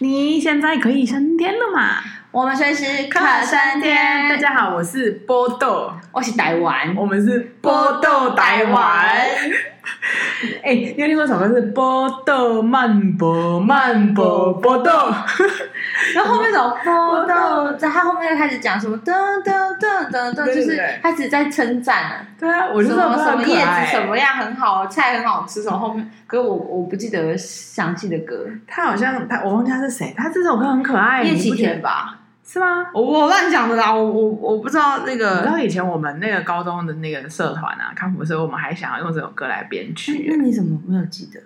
你现在可以升天了嘛？我们随时可升天。大家好，我是波豆，我是台湾，我们是波豆台湾。哎、欸，你有听过什么是波豆曼波曼波波豆，然后后面走波豆，在他后面又开始讲什么噔噔噔噔噔，就是开始在称赞了。对啊，我就说什么什么叶子什么样很好，菜很好吃，什么后面，可是我我不记得详细的歌。他好像他我忘记他是谁，他这首歌很可爱，叶启田吧。是吗？我我乱讲的啦，我我我不知道那个。然后以前我们那个高中的那个社团啊，康辅社，我们还想要用这首歌来编曲。那你怎么没有记得？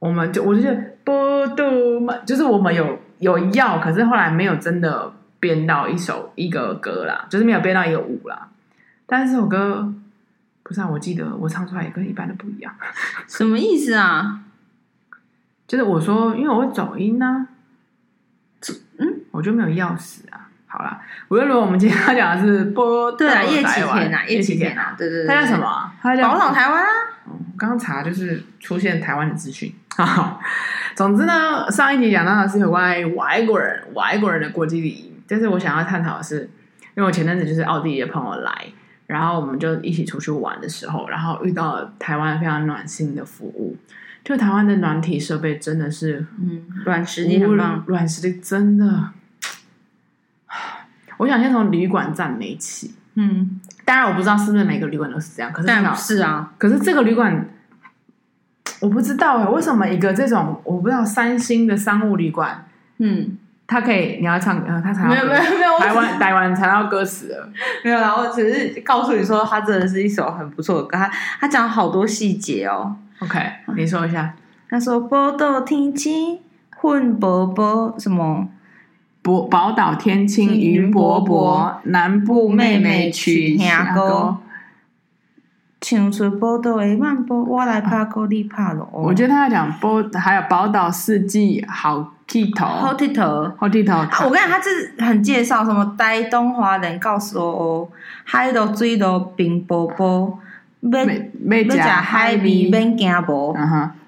我们就我就觉得波豆嘛，就是我们有有要，可是后来没有真的编到一首一个歌啦，就是没有编到一个舞啦。但是这首歌不是啊，我记得我唱出来也跟一般的不一样。什么意思啊？就是我说，因为我会走音呢、啊。嗯，我就没有钥匙啊。好啦，我就如果我们今天要讲的是波豆台湾，叶启田啊，叶启田啊，对对对，他叫什么？他叫宝岛台湾啊。刚刚查就是出现台湾的资讯。好，总之呢，上一集讲到的是有关于外国人、外国人的国际礼仪。但是我想要探讨的是，因为我前阵子就是奥地利的朋友来，然后我们就一起出去玩的时候，然后遇到了台湾非常暖心的服务。就台湾的软体设备真的是，嗯，软实力很棒，软实力真的。我想先从旅馆赞美起，嗯，当然我不知道是不是每个旅馆都是这样，可是但是啊，可是这个旅馆我不知道哎，为什么一个这种我不知道三星的商务旅馆，嗯，他可以你要唱，呃，他才没有没有没有，台湾台湾才到歌词了，没有啦，我只是告诉你说，他真的是一首很不错的歌，他他讲好多细节哦。OK，你说一下。他说：“波岛天青云薄薄，什么？宝宝岛天青云薄薄，南部妹妹取声高。唱出宝岛的漫步，我来拍过，你拍咯。我觉得他要讲宝，还有宝岛四季好剃头，好剃头，好剃头。我跟你讲，他是很介绍什么台东华人告诉我，海路水路冰薄薄。”要要吃海味，免惊无。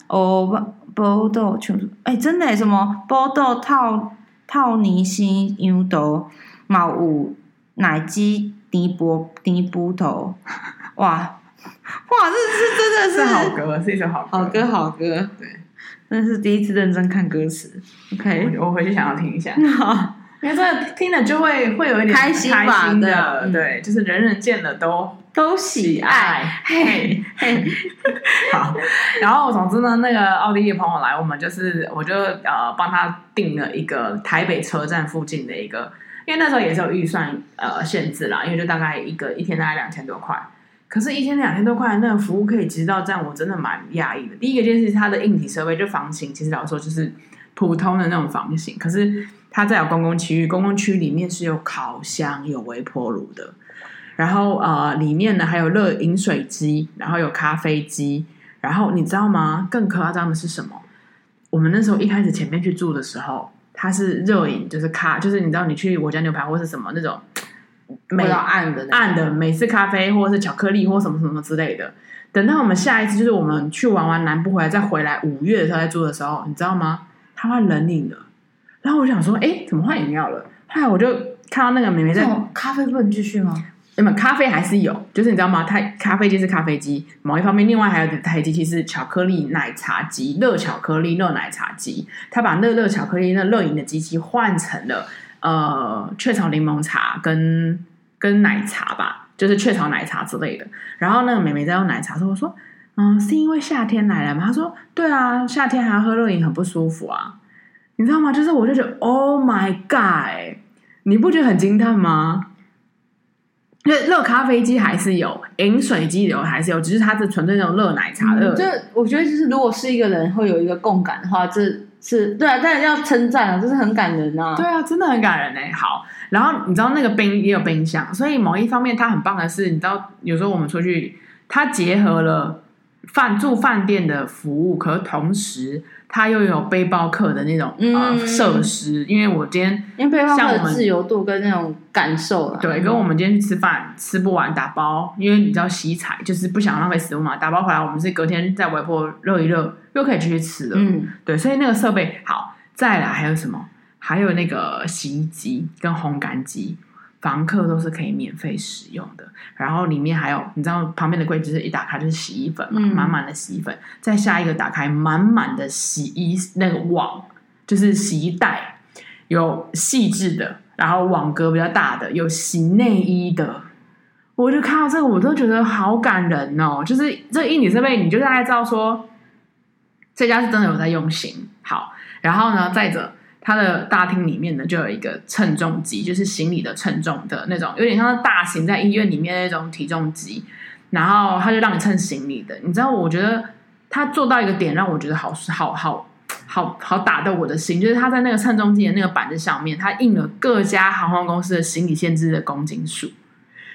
哦，宝岛像，哎、欸，真的什么宝岛套套泥生羊肚，嘛有奶鸡甜波甜波头，哇哇，这是真的是，好歌，是一首好歌，好歌好歌，对，真是第一次认真看歌词。OK，我，我回去想要听一下。因为这听了就会会有一点开心的，对，对，就是人人见了都都喜爱，嘿，嘿，好。然后总之呢，那个奥地利朋友来，我们就是我就呃帮他订了一个台北车站附近的一个，因为那时候也是有预算呃限制啦，因为就大概一个一天大概两千多块，可是，一天两千多块那个服务可以直到站，我真的蛮讶异的。第一个就是它的硬体设备，就房型，其实老实说就是普通的那种房型，可是。它在有公共区域，公共区里面是有烤箱、有微波炉的，然后呃，里面呢还有热饮水机，然后有咖啡机，然后你知道吗？更夸张的是什么？我们那时候一开始前面去住的时候，它是热饮，就是咖，就是你知道你去我家牛排或是什么那种，比较暗的暗的美式咖啡或者是巧克力或什么什么之类的。等到我们下一次就是我们去玩完南部回来再回来五月的时候再做的时候，你知道吗？它会冷饮的。然后我想说，哎，怎么换饮料了？后来我就看到那个妹妹在咖啡不能继续吗？那么咖啡还是有，就是你知道吗？它咖啡机是咖啡机，某一方面，另外还有一台机器是巧克力奶茶机，热巧克力热奶茶机。他把热热巧克力那热饮的机器换成了呃雀巢柠檬茶跟跟奶茶吧，就是雀巢奶茶之类的。然后那个妹妹在用奶茶说：“我说，嗯，是因为夏天来了吗？”她说：“对啊，夏天还要喝热饮很不舒服啊。”你知道吗？就是我就觉得，Oh my God！你不觉得很惊叹吗？因为热咖啡机还是有，饮水机有还是有，只是它是纯粹那种热奶茶的。这、我觉得就是，如果是一个人会有一个共感的话，这是对啊，但是要称赞啊，就是很感人啊。对啊，真的很感人哎。好，然后你知道那个冰也有冰箱，所以某一方面它很棒的是，你知道有时候我们出去，它结合了饭住饭店的服务，可是同时。它又有背包客的那种、嗯、呃设施，因为我今天因为背包客的自由度跟那种感受了，对，跟我们今天去吃饭吃不完打包，因为你知道惜才就是不想浪费食物嘛，打包回来我们是隔天在微波热一热又可以继续吃了，嗯，对，所以那个设备好，再来还有什么？还有那个洗衣机跟烘干机，房客都是可以免费使用的。然后里面还有，你知道旁边的柜子是一打开就是洗衣粉嘛，满满的洗衣粉。再下一个打开，满满的洗衣那个网，就是洗衣袋，有细致的，然后网格比较大的，有洗内衣的。我就看到这个，我都觉得好感人哦！就是这一女设备，你就大概知道说，这家是真的有在用心。好，然后呢，再者，它的大厅里面呢，就有一个称重机，就是行李的称重的那种，有点像大型在医院里面那种体重机。然后他就让你称行李的，你知道，我觉得他做到一个点，让我觉得好好好好好打动我的心，就是他在那个称重机的那个板子上面，他印了各家航空公司的行李限制的公斤数。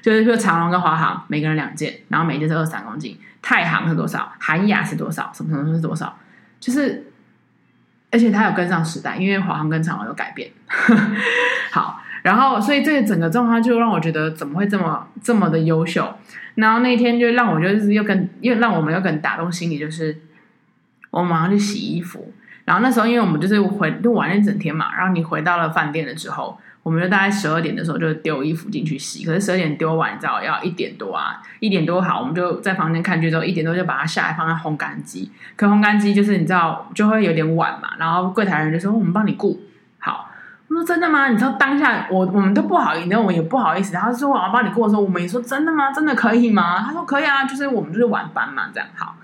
就是说，长荣跟华航每个人两件，然后每件是二三公斤。太行是多少？韩亚是多少？什么什么是多少？就是，而且他有跟上时代，因为华航跟长荣有改变。好，然后所以这个整个状况就让我觉得怎么会这么这么的优秀？然后那天就让我就是又跟又让我们又跟打动心里，就是我马上去洗衣服。然后那时候因为我们就是回就玩了一整天嘛，然后你回到了饭店了之后。我们就大概十二点的时候就丢衣服进去洗，可是十二点丢完，你知道要一点多啊，一点多好，我们就在房间看剧之后，一点多就把它下来放在烘干机。可烘干机就是你知道就会有点晚嘛，然后柜台人就说我们帮你顾好。我说真的吗？你知道当下我我们都不好意思，我们也不好意思。他说我要帮你顾的时候，我们也说真的吗？真的可以吗？他说可以啊，就是我们就是晚班嘛，这样好。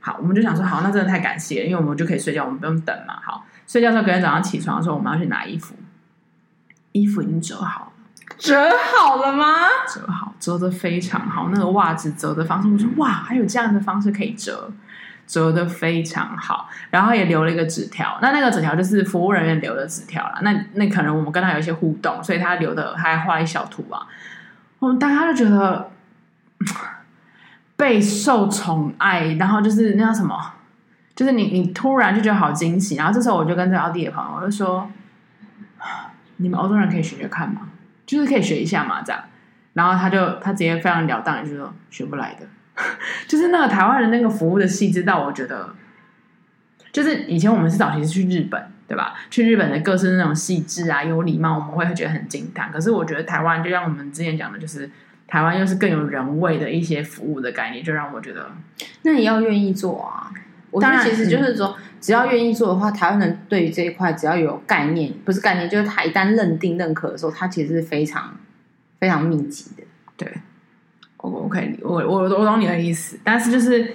好，我们就想说好，那真的太感谢，因为我们就可以睡觉，我们不用等嘛。好，睡觉的时候隔天早上起床的时候，我们要去拿衣服。衣服已经折好了，折好了吗？折好，折的非常好。那个袜子折的方式，我说哇，还有这样的方式可以折，折的非常好。然后也留了一个纸条，那那个纸条就是服务人员留的纸条了。那那可能我们跟他有一些互动，所以他留的，他还画一小图啊。我们大家就觉得 备受宠爱，然后就是那叫什么，就是你你突然就觉得好惊喜。然后这时候我就跟这奥地的朋友，我就说。你们欧洲人可以学学看吗？就是可以学一下嘛，这样。然后他就他直接非常了当，就说学不来的。就是那个台湾的那个服务的细致到，我觉得，就是以前我们是早期是去日本，对吧？去日本的各式那种细致啊，有礼貌，我们会觉得很惊叹。可是我觉得台湾，就像我们之前讲的，就是台湾又是更有人味的一些服务的概念，就让我觉得，那你要愿意做啊。我觉得其实就是说，嗯、只要愿意做的话，台湾人对于这一块只要有概念，不是概念，就是他一旦认定认可的时候，他其实是非常非常密集的。对，我我可以，我我我懂你的意思，但是就是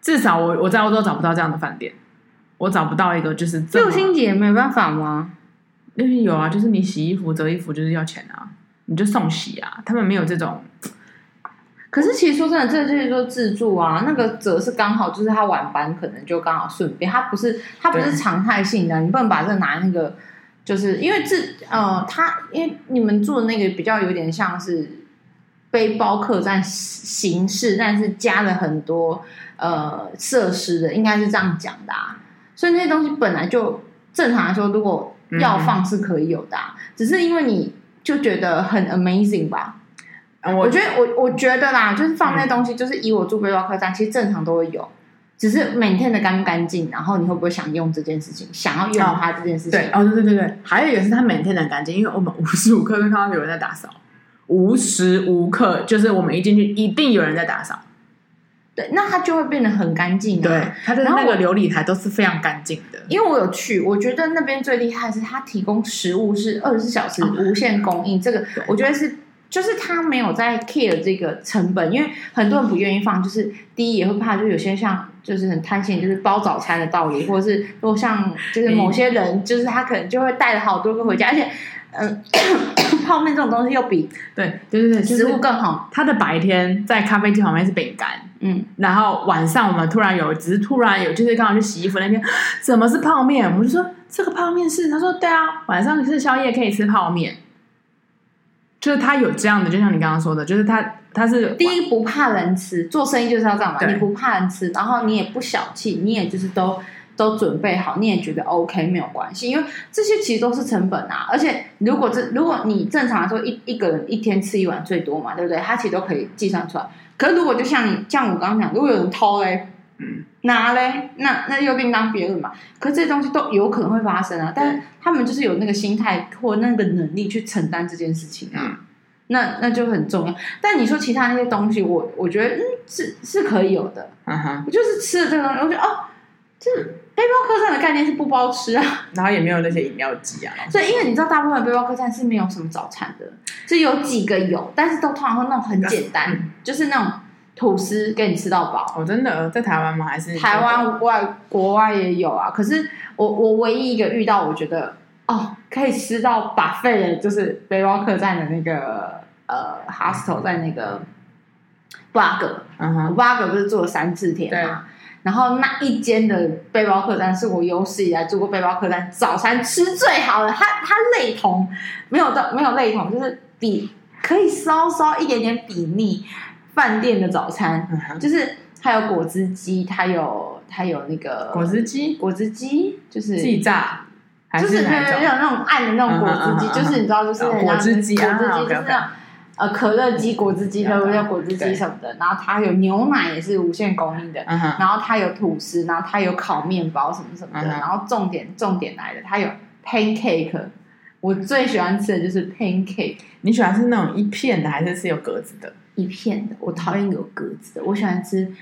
至少我我在欧洲找不到这样的饭店，我找不到一个就是六星级也没办法吗？那边有啊，就是你洗衣服折衣服就是要钱啊，你就送洗啊，他们没有这种。可是其实说真的，这就是说自助啊，那个则是刚好，就是他晚班可能就刚好顺便，他不是他不是常态性的，你不能把这个拿那个，就是因为自呃，他因为你们住的那个比较有点像是背包客栈形式，但是加了很多呃设施的，应该是这样讲的啊。所以那些东西本来就正常来说，如果要放是可以有的啊，嗯，只是因为你就觉得很 amazing 吧。嗯、我觉得我我觉得啦，就是放那东西，就是以我住背包客栈，其实正常都会有，只是每天的干不干净，然后你会不会想用这件事情，想要用它这件事情。对哦，对对对对，还有一个是它每天的干净，因为我们无时无刻都看到有人在打扫，无时无刻就是我们一进去一定有人在打扫。对，那它就会变得很干净啊。对，它的那个琉璃台都是非常干净的。因为我有去，我觉得那边最厉害是它提供食物是二十四小时无限供应，哦、这个我觉得是。就是他没有在 care 这个成本，因为很多人不愿意放。就是第一也会怕，就有些像就是很贪心，就是包早餐的道理，或者是如果像就是某些人，就是他可能就会带了好多个回家，而且嗯，泡面这种东西又比对对对对食物更好。他的白天在咖啡机旁边是饼干，嗯，然后晚上我们突然有，只是突然有，就是刚好去洗衣服那天，怎么是泡面？我们就说这个泡面是，他说对啊，晚上是宵夜可以吃泡面。就是他有这样的，就像你刚刚说的，就是他他是第一不怕人吃，做生意就是要这样嘛，你不怕人吃，然后你也不小气，你也就是都都准备好，你也觉得 OK 没有关系，因为这些其实都是成本啊。而且如果这如果你正常来说一一个人一天吃一碗最多嘛，对不对？他其实都可以计算出来。可是如果就像你像我刚刚讲，如果有人偷嘞，嗯，拿嘞，那那又另当别论嘛。可是这些东西都有可能会发生啊，但是他们就是有那个心态或那个能力去承担这件事情啊，嗯、那那就很重要。但你说其他那些东西，我我觉得嗯是是可以有的。嗯哼，我就是吃了这个东西，我觉得哦，这背包客栈的概念是不包吃啊，然后也没有那些饮料机啊。所以因为你知道，大部分背包客栈是没有什么早餐的，就有几个有，但是都通常会那种很简单，嗯、就是那种。吐司给你吃到饱哦，真的在台湾吗？还是台湾外国外也有啊？可是我我唯一一个遇到，我觉得哦，可以吃到 buffet 的，就是背包客栈的那个呃 hostel 在那个布拉格，嗯哼，布拉格不是住了三四天嘛？然后那一间的背包客栈是我有史以来住过背包客栈早餐吃最好的，它它类同没有到没有类同，就是比可以稍稍一点点比拟。饭店的早餐，嗯、就是它有果汁机，它有它有那个果汁机，果汁机就是自己榨，就是没有没有那种暗的那种果汁机，就是你知道，就是果汁机，果汁机就是那种呃可乐机、果汁机，都叫果汁机什么的。然后它有牛奶也是无限供应的，然后它有吐司，然后它有烤面包什么什么的。然后重点重点来了，它有 pancake，我最喜欢吃的就是 pancake。你喜欢吃那种一片的，还是是有格子的？一片的，我讨厌有格子的。我喜欢吃，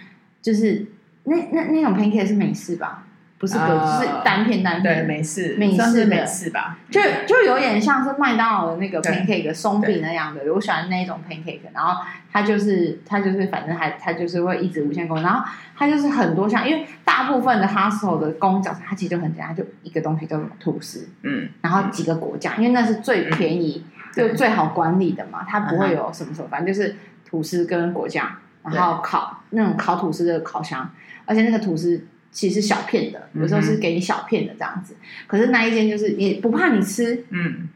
就是那那那种 pancake 是美式吧？不是格子，呃、是单片单片。对，美式，美式美式吧？就就有点像是麦当劳的那个 pancake 松饼那样的。我喜欢那种 pancake，然后它就是它就是反正还它就是会一直无限供，然后它就是很多像，因为大部分的 hostel 的供早餐它其实就很简单，就一个东西叫吐司，嗯，然后几个果酱，因为那是最便宜就、嗯、最好管理的嘛，它不会有什么什么，反正就是。吐司跟果酱，然后烤那种烤吐司的烤箱，而且那个吐司其实是小片的，有时候是给你小片的这样子。嗯、可是那一间就是也不怕你吃，嗯，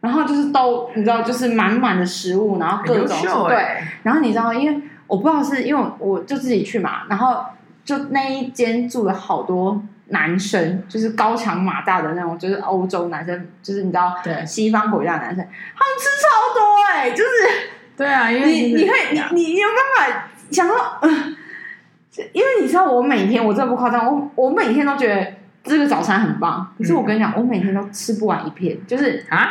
然后就是都你知道，就是满满的食物，然后各种对，然后你知道，因为我不知道是因为我就自己去嘛，然后就那一间住了好多男生，就是高强马大的那种，就是欧洲男生，就是你知道，对西方国家的男生，他们吃超多哎、欸，就是。对啊，因为你你会你你你有办法想到，呃，因为你知道我每天我真的不夸张，我我每天都觉得这个早餐很棒。可是我跟你讲，我每天都吃不完一片，就是啊，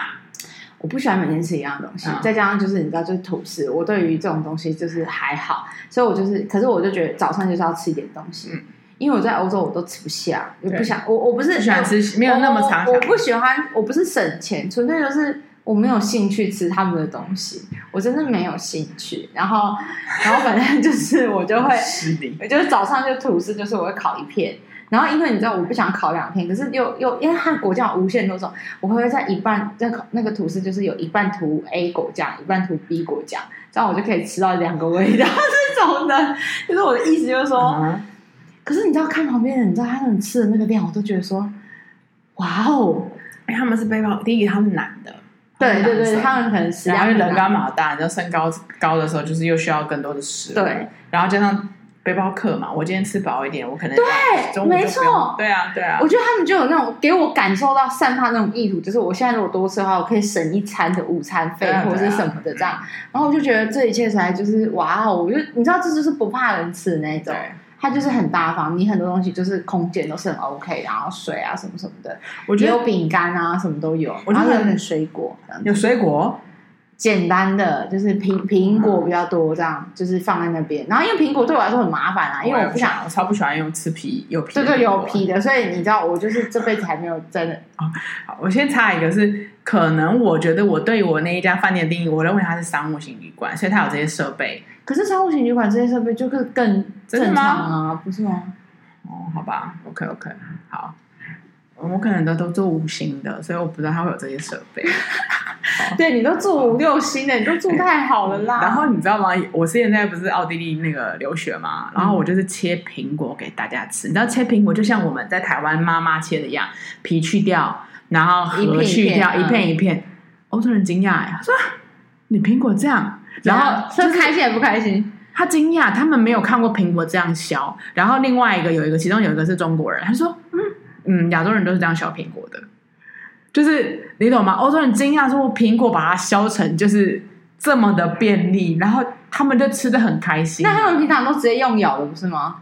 我不喜欢每天吃一样的东西。再加上就是你知道，就是吐司，我对于这种东西就是还好，所以我就是，可是我就觉得早餐就是要吃一点东西，因为我在欧洲我都吃不下，我不想我我不是喜欢吃没有那么长，我不喜欢，我不是省钱，纯粹就是。我没有兴趣吃他们的东西，我真的没有兴趣。然后，然后反正就是我就会，我就是早上就吐司，就是我会烤一片。然后因为你知道我不想烤两片，可是又又因为它果酱无限多种，我会在一半在烤那个吐司，就是有一半涂 A 果酱，一半涂 B 果酱，这样我就可以吃到两个味道 这种的。就是我的意思就是说，嗯、可是你知道看旁边的人，你知道他们吃的那个量，我都觉得说，哇哦，哎，他们是背包，第一个他们男的。对对对，他们可能食量，因为人高马大，然后身高高的时候，就是又需要更多的食物。对，然后加上背包客嘛，我今天吃饱一点，我可能对，没错，对啊对啊。我觉得他们就有那种给我感受到散发那种意图，就是我现在如果多吃的话，我可以省一餐的午餐费或者是什么的这样。然后我就觉得这一切才就是哇哦，我就你知道这就是不怕人吃的那种。它就是很大方，你很多东西就是空间都是很 OK，然后水啊什么什么的，我觉得有饼干啊什么都有，然后有点水果，有水果，简单的就是苹苹果比较多，这样就是放在那边。然后因为苹果对我来说很麻烦啊，因为我不想，我超不喜欢用吃皮有皮，对对有皮的，所以你知道我就是这辈子还没有真的 哦。好，我先插一个是，可能我觉得我对我那一家饭店的定义，我认为它是商务型旅馆，所以它有这些设备。可是商务型旅馆这些设备就是更正常啊，不是吗？哦，好吧，OK OK，好，我可能都都做五星的，所以我不知道它会有这些设备。对，你都住五六星的，你都住太好了啦。然后你知道吗？我是现在不是奥地利那个留学嘛，然后我就是切苹果给大家吃。你知道切苹果就像我们在台湾妈妈切的一样，皮去掉，然后核去掉，一片一片。欧洲人惊讶呀，说你苹果这样。然后是开心也不开心，他惊讶，他们没有看过苹果这样削。然后另外一个有一个，其中有一个是中国人，他说：“嗯，亚洲人都是这样削苹果的，就是你懂吗？”欧洲人惊讶说：“苹果把它削成就是这么的便利，然后他们就吃的很开心。”那他们平常都直接用咬的，不是吗？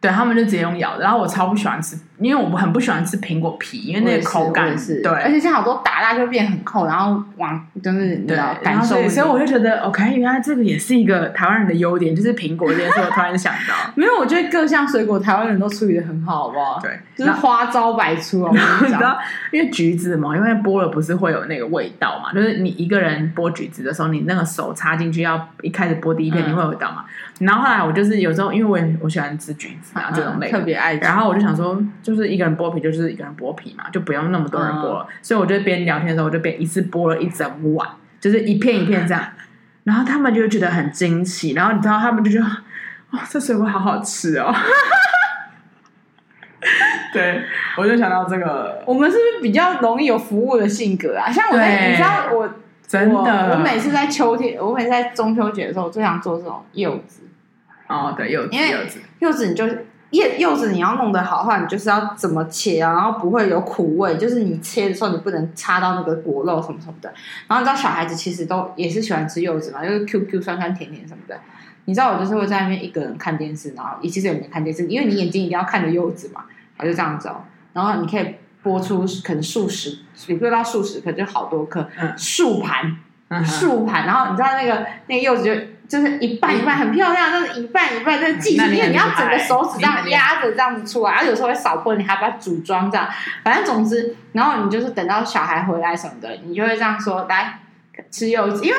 对他们就直接用咬的，然后我超不喜欢吃，因为我很不喜欢吃苹果皮，因为那个口感是，对，而且现在好多打蜡就变很厚，然后往就是对感受，所以我就觉得 OK，原来这个也是一个台湾人的优点，就是苹果这件事，我突然想到，没有，我觉得各项水果台湾人都处理的很好，好不好？对，就是花招百出啊，你知道，因为橘子嘛，因为剥了不是会有那个味道嘛，就是你一个人剥橘子的时候，你那个手插进去要一开始剥第一片，你会有味道嘛？然后后来我就是有时候，因为我也我喜欢吃橘子啊这种类，特别爱。然后我就想说，就是一个人剥皮，就是一个人剥皮嘛，就不用那么多人剥了。所以我就边聊天的时候，我就边一次剥了一整碗，就是一片一片这样。然后他们就觉得很惊奇，然后你知道他们就觉得，哇，这水果好好吃哦。对，我就想到这个，我们是不是比较容易有服务的性格啊？像我在，你知道我真的，我每次在秋天，我每次在中秋节的时候，我最想做这种柚子。哦，对，柚子，因为柚子，柚子你就柚柚子你要弄得好的话，你就是要怎么切啊，然后不会有苦味，就是你切的时候你不能插到那个果肉什么什么的。然后你知道小孩子其实都也是喜欢吃柚子嘛，就是 Q Q 酸酸甜甜什么的。你知道我就是会在那边一个人看电视，然后也其实也没看电视，因为你眼睛一定要看着柚子嘛，然后就这样子哦。然后你可以剥出可能数十，也不知道数十颗，就好多颗，数盘，数盘。然后你知道那个那个柚子就。就是一半一半很漂亮，但是一半一半，就是技术，因为你要整个手指这样压着这样子出来，然后有时候会扫破，你还把它组装这样，反正总之，然后你就是等到小孩回来什么的，你就会这样说，来吃柚子，因为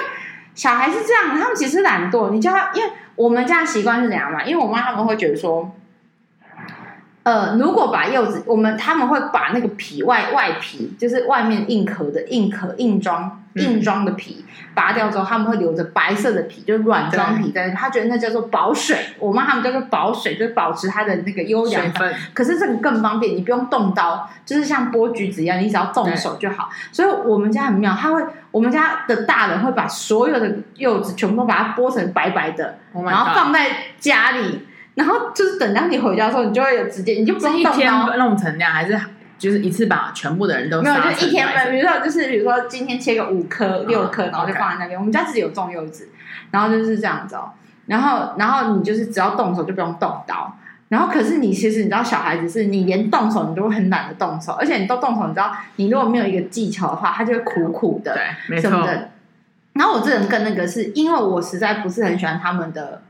小孩是这样，他们其实懒惰，你叫他，因为我们家习惯是怎样嘛？因为我妈他们会觉得说。呃，如果把柚子，我们他们会把那个皮外外皮，就是外面硬壳的硬壳硬装硬装的皮拔掉之后，他们会留着白色的皮，就是软装皮在那。他觉得那叫做保水，我妈他们叫做保水，就是保持它的那个优良分。可是这个更方便，你不用动刀，就是像剥橘子一样，你只要动手就好。所以我们家很妙，他会我们家的大人会把所有的柚子全部都把它剥成白白的，oh、然后放在家里。然后就是等到你回家的时候，你就会有直接，你就不用动刀。一天弄成那样，还是就是一次把全部的人都没有，就一天分。比如说，就是比如说今天切个五颗、六颗，然后就放在那边。我们家自己有种柚子，然后就是这样子哦。然后，然后你就是只要动手就不用动刀。然后，可是你其实你知道，小孩子是你连动手你都会很懒得动手，而且你都动手，你知道，你如果没有一个技巧的话，他就会苦苦的，对，没错。然后我这人更那个是因为我实在不是很喜欢他们的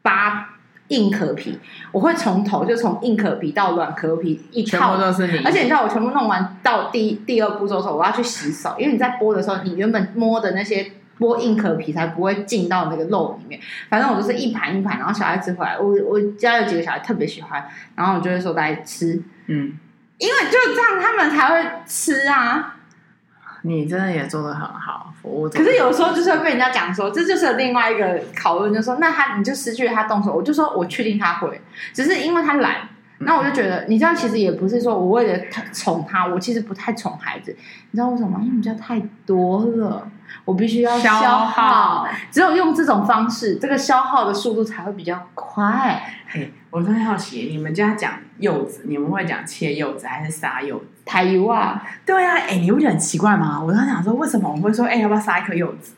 八。硬壳皮，我会从头就从硬壳皮到软壳皮一套，都是你。而且你知道，我全部弄完到第第二步骤的时候，我要去洗手，因为你在剥的时候，你原本摸的那些剥硬壳皮才不会进到那个肉里面。反正我就是一盘一盘，然后小孩子回来，我我家有几个小孩特别喜欢，然后我就会说大家吃，嗯，因为就这样他们才会吃啊。你真的也做的很好，服务。可是有时候就是会被人家讲说，这就是另外一个讨论，就是说那他你就失去了他动手。我就说我确定他会，只是因为他懒。那我就觉得，你知道，其实也不是说我为了他宠他，我其实不太宠孩子。你知道为什么吗？因为我们家太多了，我必须要消耗。只有用这种方式，这个消耗的速度才会比较快。嘿，我特别好奇，你们家讲柚子，你们会讲切柚子还是杀柚子？台油啊，对啊，哎，你不觉得很奇怪吗？我刚想说，为什么我们会说，哎，要不要杀一颗柚子？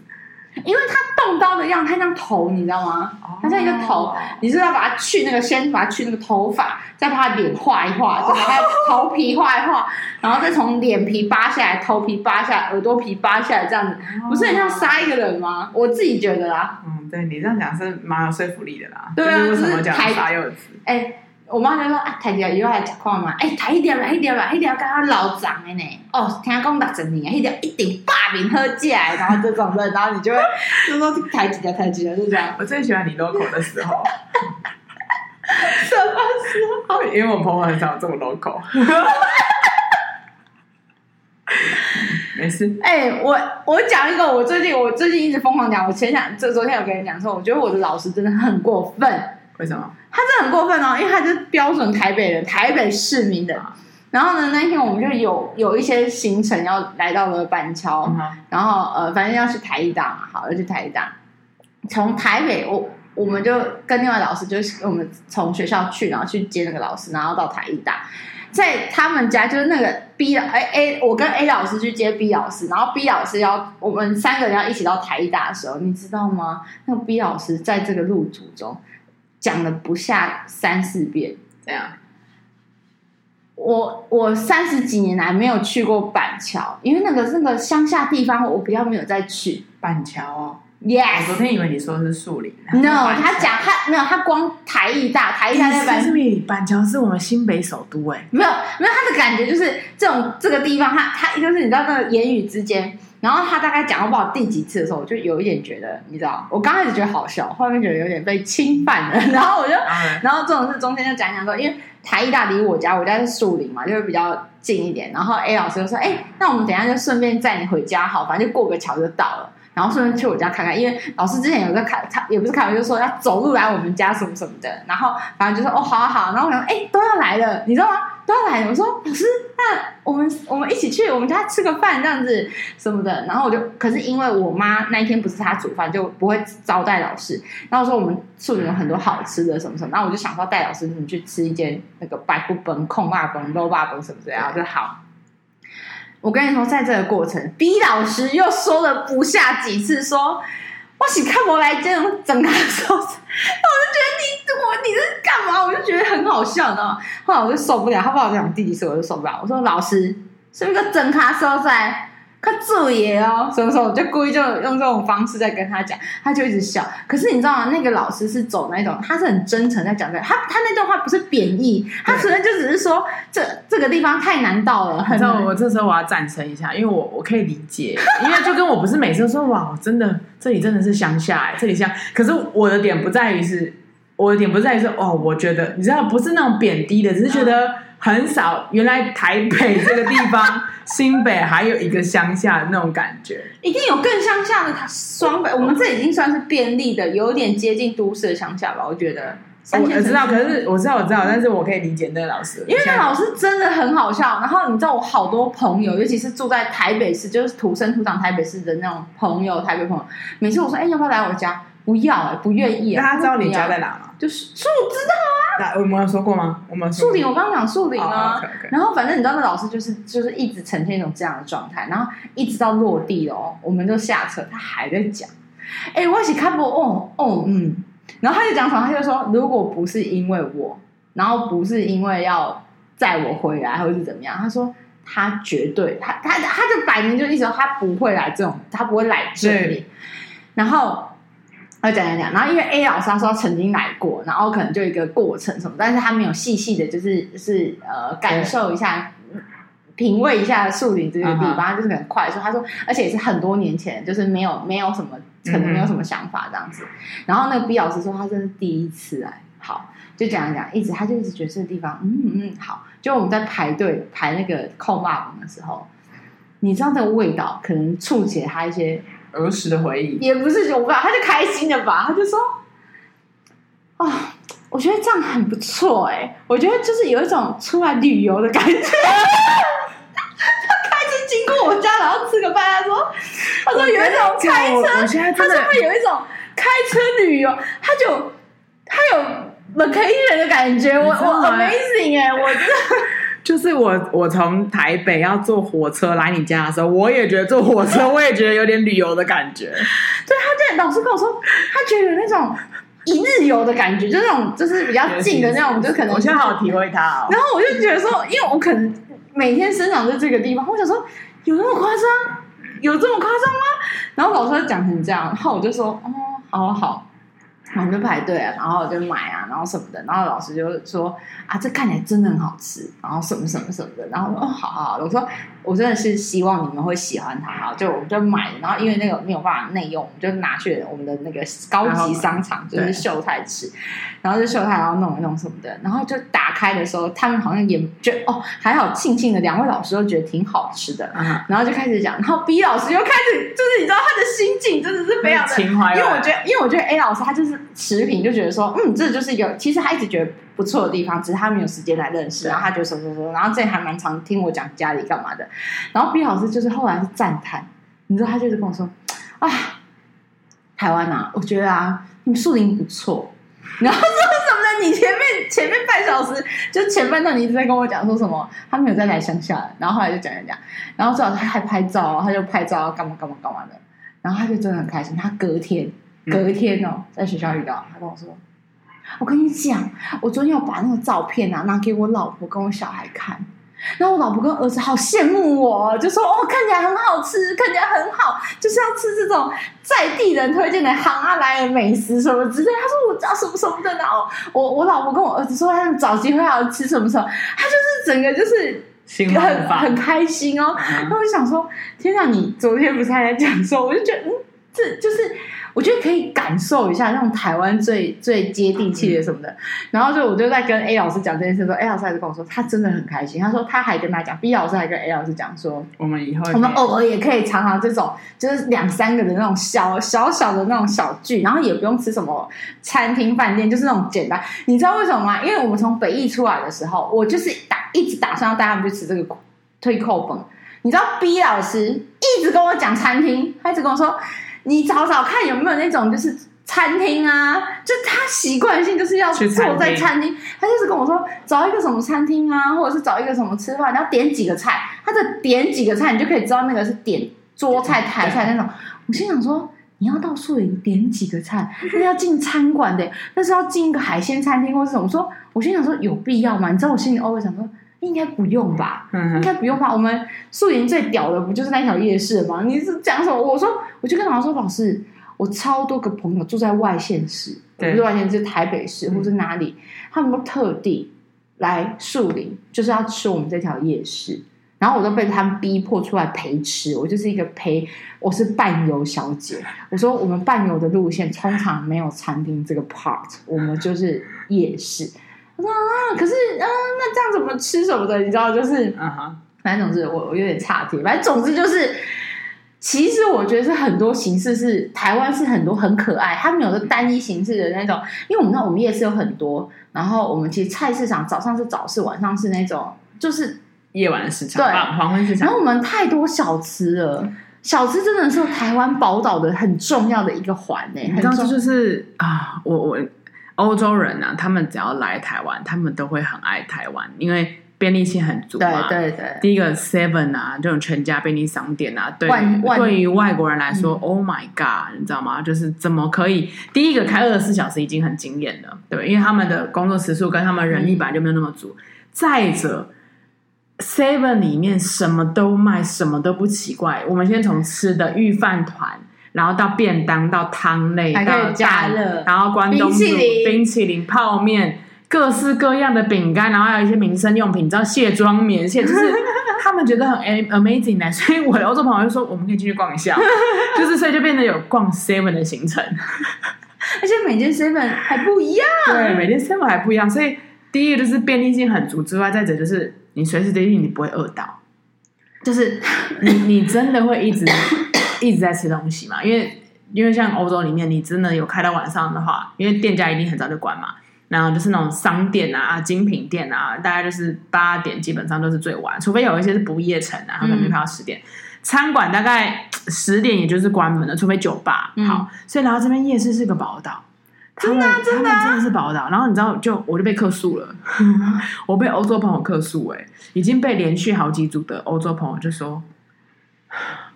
因为它动刀的样，它像头，你知道吗？它像一个头，你是要把它去那个，先把它去那个头发，再把它脸画一画，再把它头皮画一画，然后再从脸皮扒下来，头皮扒下来，耳朵皮扒下来，这样子，不是很像杀一个人吗？我自己觉得啦。嗯，对你这样讲是蛮有说服力的啦。对啊，为什么讲杀柚子？哎。我妈就说：“啊，抬起来以后来吃看嘛，哎，抬一点吧，一点吧，一点要跟他老长的呢。哦，听讲六十年，一点一定百年好食，然后这种的，然后你就会就说抬起来，抬起来，就这样。我最喜欢你 local 的时候，什么时候？因为我朋友很少这么 local。没事。哎、欸，我我讲一个，我最近我最近一直疯狂讲，我前两这昨天有跟你讲说，我觉得我的老师真的很过分。为什么？他真的很过分哦，因为他就是标准台北人，台北市民的。然后呢，那一天我们就有有一些行程要来到了板桥，嗯、然后呃，反正要去台艺大嘛，好，要去台艺大。从台北，我我们就跟另外老师，就是我们从学校去，然后去接那个老师，然后到台艺大，在他们家就是那个 B 老哎 A，我跟 A 老师去接 B 老师，然后 B 老师要我们三个人要一起到台艺大的时候，你知道吗？那个 B 老师在这个路途中。讲了不下三四遍。这样，我我三十几年来没有去过板桥，因为那个那个乡下地方，我比较没有再去板桥哦。Yes，我昨天以为你说的是树林。No，他讲他没有，他光台艺大，台艺大在板板桥是我们新北首都哎。没有没有，他的感觉就是这种这个地方，他他就是你知道那个言语之间，然后他大概讲到不好第几次的时候，我就有一点觉得，你知道，我刚开始觉得好笑，后面觉得有点被侵犯了，然后我就，然后这种事中间就讲讲说，因为台艺大离我家，我家是树林嘛，就会比较近一点，然后 A 老师就说，哎，那我们等一下就顺便载你回家，好，反正就过个桥就到了。然后顺便去我家看看，因为老师之前有个开，他也不是开玩笑，说要走路来我们家什么什么的。然后反正就说哦，好啊好。然后我想，哎，都要来了，你知道吗？都要来了。我说老师，那我们我们一起去我们家吃个饭这样子什么的。然后我就，可是因为我妈那一天不是她煮饭，就不会招待老师。然后说我们树林有很多好吃的什么什么。然后我就想说带老师你去吃一间那个白骨崩、控霸崩、肉霸崩什么的。然后就好。我跟你说，在这个过程，B 老师又说了不下几次，说我喜看我来这种整卡的时候，我就觉得你我你是干嘛？我就觉得很好笑呢。后来我就受不了，他不好讲弟弟说，我就受不了。我说老师，是不是个整他收在？他注意哦，什么时候我就故意就用这种方式在跟他讲，他就一直笑。可是你知道吗？那个老师是走那种，他是很真诚在讲的。他他那段话不是贬义，他纯粹就只是说这这个地方太难到了。很，我这时候我要赞成一下，因为我我可以理解，因为就跟我不是每次都说哇，真的这里真的是乡下哎，这里乡。可是我的点不在于是，我的点不在于说哦，我觉得你知道不是那种贬低的，只是觉得。很少，原来台北这个地方，新北还有一个乡下的那种感觉，一定有更乡下的双北。我们这已经算是便利的，有点接近都市的乡下吧？我觉得。我知道，可是我知道，我知道，但是我可以理解那个老师，因为那老师真的很好笑。然后你知道，我好多朋友，尤其是住在台北市，就是土生土长台北市的那种朋友，台北朋友，每次我说，哎，要不要来我家？不要、欸，不愿意、啊。那他知道你家在哪吗？就是树，知道啊。那我们有说过吗？我们树林，我刚刚讲树林啊。Oh. 然后反正你知道，那老师就是就是一直呈现一种这样的状态，然后一直到落地了哦，我们就下车，他还在讲。哎、欸，我一起看不哦哦嗯，然后他就讲什么？他就说，如果不是因为我，然后不是因为要载我回来，或者是怎么样？他说他绝对，他他他就摆明就意思说他不会来这种，他不会来这里，然后。他讲讲讲，然后因为 A 老师他说他曾经来过，然后可能就一个过程什么，但是他没有细细的，就是就是呃感受一下、品味一下树林这个地方，他就是很快速，他说，而且也是很多年前，就是没有没有什么，可能没有什么想法这样子。然后那个 B 老师说他这是第一次来，好，就讲讲讲，一直他就一直觉得这个地方，嗯嗯好。就我们在排队排那个扣骂文的时候，你知道那个味道可能触起他一些。儿时的回忆也不是，我不知道，他就开心的吧？他就说：“啊、哦，我觉得这样很不错哎、欸，我觉得就是有一种出来旅游的感觉。”他开车经过我家，然后吃个饭，他说：“他说有一种开车，他说会有一种开车旅游，他就他有 vacation 的感觉。我”我我 amazing 哎、欸，我真的。就是我，我从台北要坐火车来你家的时候，我也觉得坐火车，我也觉得有点旅游的感觉。对，他就老师跟我说，他觉得有那种一日游的感觉，就那种就是比较近的那种，就可能。我现在好体会他哦。然后我就觉得说，因为我可能每天生长在这个地方，我想说，有那么夸张？有这么夸张吗？然后老师讲成这样，然后我就说，哦，好好好。我们就排队啊，然后就买啊，然后什么的，然后老师就说啊，这看起来真的很好吃，然后什么什么什么的，然后说哦，好好好，我说我真的是希望你们会喜欢它，哈，就我们就买，然后因为那个没有办法内用，我们就拿去我们的那个高级商场，就是秀泰吃，然后就秀泰，然后弄一弄什么的，然后就打开的时候，他们好像也觉得哦，还好，庆幸的两位老师都觉得挺好吃的，然后就开始讲，然后 B 老师又开始，就是你知道他的心境真的是非常的，情怀因为我觉得，因为我觉得 A 老师他就是。持平就觉得说，嗯，这就是一个其实他一直觉得不错的地方，只是他没有时间来认识。然后他就说说说，然后这还蛮常听我讲家里干嘛的。然后 B 老师就是后来是赞叹，你知道他就是跟我说啊，台湾啊，我觉得啊，你们树林不错。然后说什么呢？你前面前面半小时就前半段你一直在跟我讲说什么，他没有再来乡下。然后后来就讲讲讲，然后最后他还拍照，他就拍照干嘛干嘛干嘛的。然后他就真的很开心，他隔天。隔一天哦，在学校遇到他跟我说：“我跟你讲，我昨天有把那个照片啊拿给我老婆跟我小孩看。然后我老婆跟儿子好羡慕我，就说哦，看起来很好吃，看起来很好，就是要吃这种在地人推荐的行啊来的美食什么之类。他说我知道什么什么的，然后我我老婆跟我儿子说他们找机会要吃什么什么，他就是整个就是很很开心哦。然后我就想说，天哪，你昨天不是还在讲说，我就觉得嗯，这就是。我觉得可以感受一下那种台湾最最接地气的什么的，然后就我就在跟 A 老师讲这件事，说 A 老师还是跟我说他真的很开心，他说他还跟他讲，B 老师还跟 A 老师讲说，我们以后我们偶尔也可以尝尝这种就是两三个的那种小小小的那种小聚，然后也不用吃什么餐厅饭店，就是那种简单。你知道为什么吗？因为我们从北艺出来的时候，我就是打一直打算要带他们去吃这个推扣本，你知道 B 老师一直跟我讲餐厅，他一直跟我说。你找找看有没有那种就是餐厅啊，就他习惯性就是要坐在餐厅，他就是跟我说找一个什么餐厅啊，或者是找一个什么吃饭，然后点几个菜，他的点几个菜，你就可以知道那个是点桌菜台菜那种。我心想说，你要到树林点几个菜，那要进餐馆的，那是要进一个海鲜餐厅或者什么。我说，我心想说有必要吗？你知道我心里偶尔想说。应该不用吧，嗯、应该不用吧。我们树林最屌的不就是那条夜市吗？你是讲什么？我说，我就跟老师说，老师，我超多个朋友住在外县市，对不是外县市，台北市或是哪里，嗯、他们都特地来树林，就是要吃我们这条夜市。然后我都被他们逼迫出来陪吃，我就是一个陪，我是伴游小姐。我说，我们伴游的路线通常没有餐厅这个 part，我们就是夜市。我说啊，可是啊，那这样怎么吃什么的？你知道，就是啊哈，反正总之我我有点岔题。反正总之就是，其实我觉得是很多形式是台湾是很多很可爱，他们有个单一形式的那种。因为我们知道我们夜市有很多，然后我们其实菜市场早上是早市，晚上是那种就是夜晚的市场，对，黄昏市场。然后我们太多小吃了，小吃真的是台湾宝岛的很重要的一个环呢。你知道，这就是啊，我我。欧洲人呢、啊，他们只要来台湾，他们都会很爱台湾，因为便利性很足嘛。对对对。第一个 Seven 啊，这种全家便利商店啊，对对于外国人来说、嗯、，Oh my God，你知道吗？就是怎么可以？第一个开二十四小时已经很惊艳了，对，因为他们的工作时数跟他们人力本来就没有那么足。嗯、再者，Seven 里面什么都卖，什么都不奇怪。我们先从吃的御饭团。然后到便当，到汤类，到加热，然后关东煮、冰淇淋、冰淇淋泡面，各式各样的饼干，然后还有一些民生用品，你知道卸妆棉线，就是他们觉得很 amazing 呢，所以我的欧洲朋友就说我们可以进去逛一下，就是所以就变得有逛 seven 的行程，而且每间 seven 还不一样，对，每间 seven 还不一样，所以第一个就是便利性很足之外，再者就是你随时随地你不会饿到，就是你 你真的会一直。一直在吃东西嘛，因为因为像欧洲里面，你真的有开到晚上的话，因为店家一定很早就关嘛，然后就是那种商店啊、精品店啊，大概就是八点基本上都是最晚，除非有一些是不夜城啊，他们就开到十点。嗯、餐馆大概十点也就是关门了，除非酒吧。嗯、好，所以来到这边夜市是个宝岛，真的真的真的是宝岛。然后你知道，就我就被客诉了，我被欧洲朋友客诉，哎，已经被连续好几组的欧洲朋友就说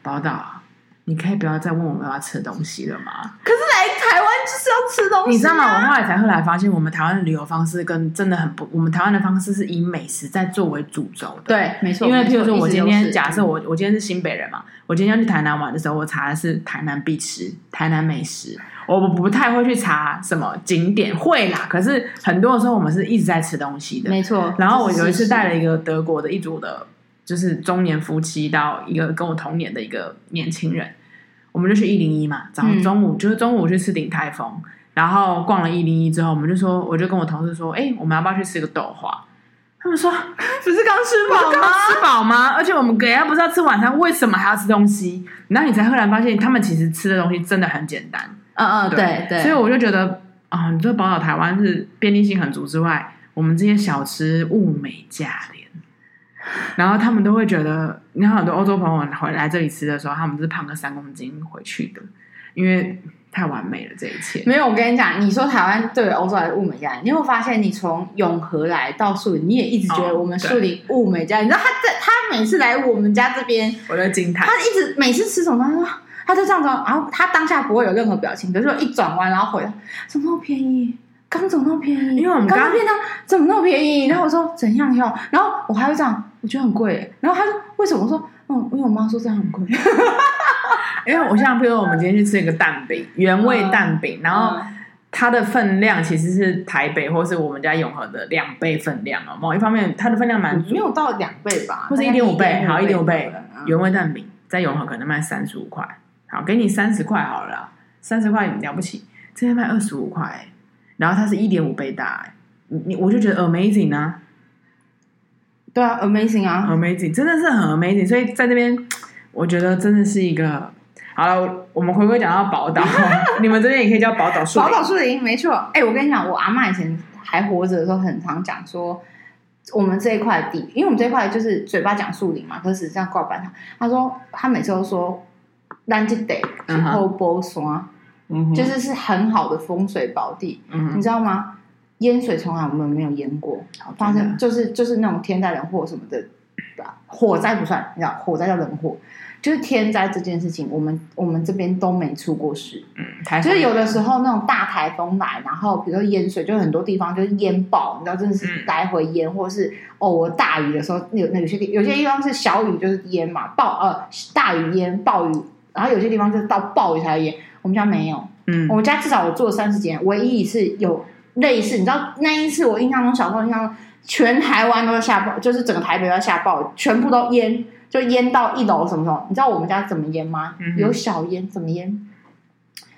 宝岛。你可以不要再问我们要吃的东西了吗？可是来台湾就是要吃东西，啊，你知道吗？我后来才后来发现，我们台湾的旅游方式跟真的很不，我们台湾的方式是以美食在作为主轴的。对，没错。因为譬如说，我今天假设我我今天是新北人嘛，我今天要去台南玩的时候，我查的是台南必吃、台南美食，我不太会去查什么景点，会啦。可是很多的时候，我们是一直在吃东西的，没错。然后我有一次带了一个德国的一组的。就是中年夫妻到一个跟我同年的一个年轻人，我们就去一零一嘛，早上中午、嗯、就是中午去吃鼎泰丰，然后逛了一零一之后，我们就说，我就跟我同事说，哎、欸，我们要不要去吃个豆花？他们说，不是刚吃饱吗？吃饱吗？而且我们给他不是要吃晚餐，为什么还要吃东西？然后你才忽然发现，他们其实吃的东西真的很简单。嗯嗯，对对，对。所以我就觉得啊，你这宝岛台湾是便利性很足之外，我们这些小吃物美价廉。然后他们都会觉得，你看很多欧洲朋友回来这里吃的时候，他们是胖个三公斤回去的，因为太完美了这一切。没有，我跟你讲，你说台湾对欧洲来的物美价廉，你有没有发现，你从永和来到树林，你也一直觉得我们树林物美价廉。哦、你知道他在他每次来我们家这边，我都惊叹。他一直每次吃什么，他说他就这样子，然后他当下不会有任何表情，比如说一转弯然后回来，怎么那么便宜？刚怎么那么便宜？因为我们刚刚便当怎么那么便宜？然后我说怎样要？然后我还会这样，我觉得很贵。然后他说为什么？我说嗯，因为我妈说这样很贵。因为我像比如说我们今天去吃一个蛋饼，原味蛋饼，然后它的分量其实是台北或是我们家永和的两倍分量哦。某一方面，它的分量蛮没有到两倍吧，或者一点五倍，好一点五倍。原味蛋饼在永和可能卖三十五块，好给你三十块好了啦，三十块了不起，这边卖二十五块。然后它是一点五倍大，你你我就觉得 amazing 啊，对啊，amazing 啊，amazing，真的是很 amazing。所以在这边，我觉得真的是一个好了。我们回归讲到宝岛，你们这边也可以叫宝岛树林。宝岛树林没错。哎，我跟你讲，我阿嬷以前还活着的时候，很常讲说，我们这一块地，因为我们这一块就是嘴巴讲树林嘛，可是实际上挂板上。他说他每次都说，咱这地后波山。就是是很好的风水宝地，嗯、你知道吗？淹水从来我们没有淹过，发生就是就是那种天灾人祸什么的，火灾不算，你知道，火灾叫人祸，就是天灾这件事情，我们我们这边都没出过事。嗯，就是有的时候那种大台风来，然后比如说淹水，就很多地方就是淹爆，你知道，真的是来回淹，嗯、或者是偶尔大雨的时候，有那有些地有些地方是小雨就是淹嘛，暴呃大雨淹暴雨，然后有些地方就是到暴雨才淹。我们家没有，嗯，我们家至少我做了三十几年，唯一一次有类似，你知道那一次我印象中小时候印象中，全台湾都要下暴，就是整个台北都要下暴，全部都淹，就淹到一楼什么什么，你知道我们家怎么淹吗？嗯、有小淹怎么淹？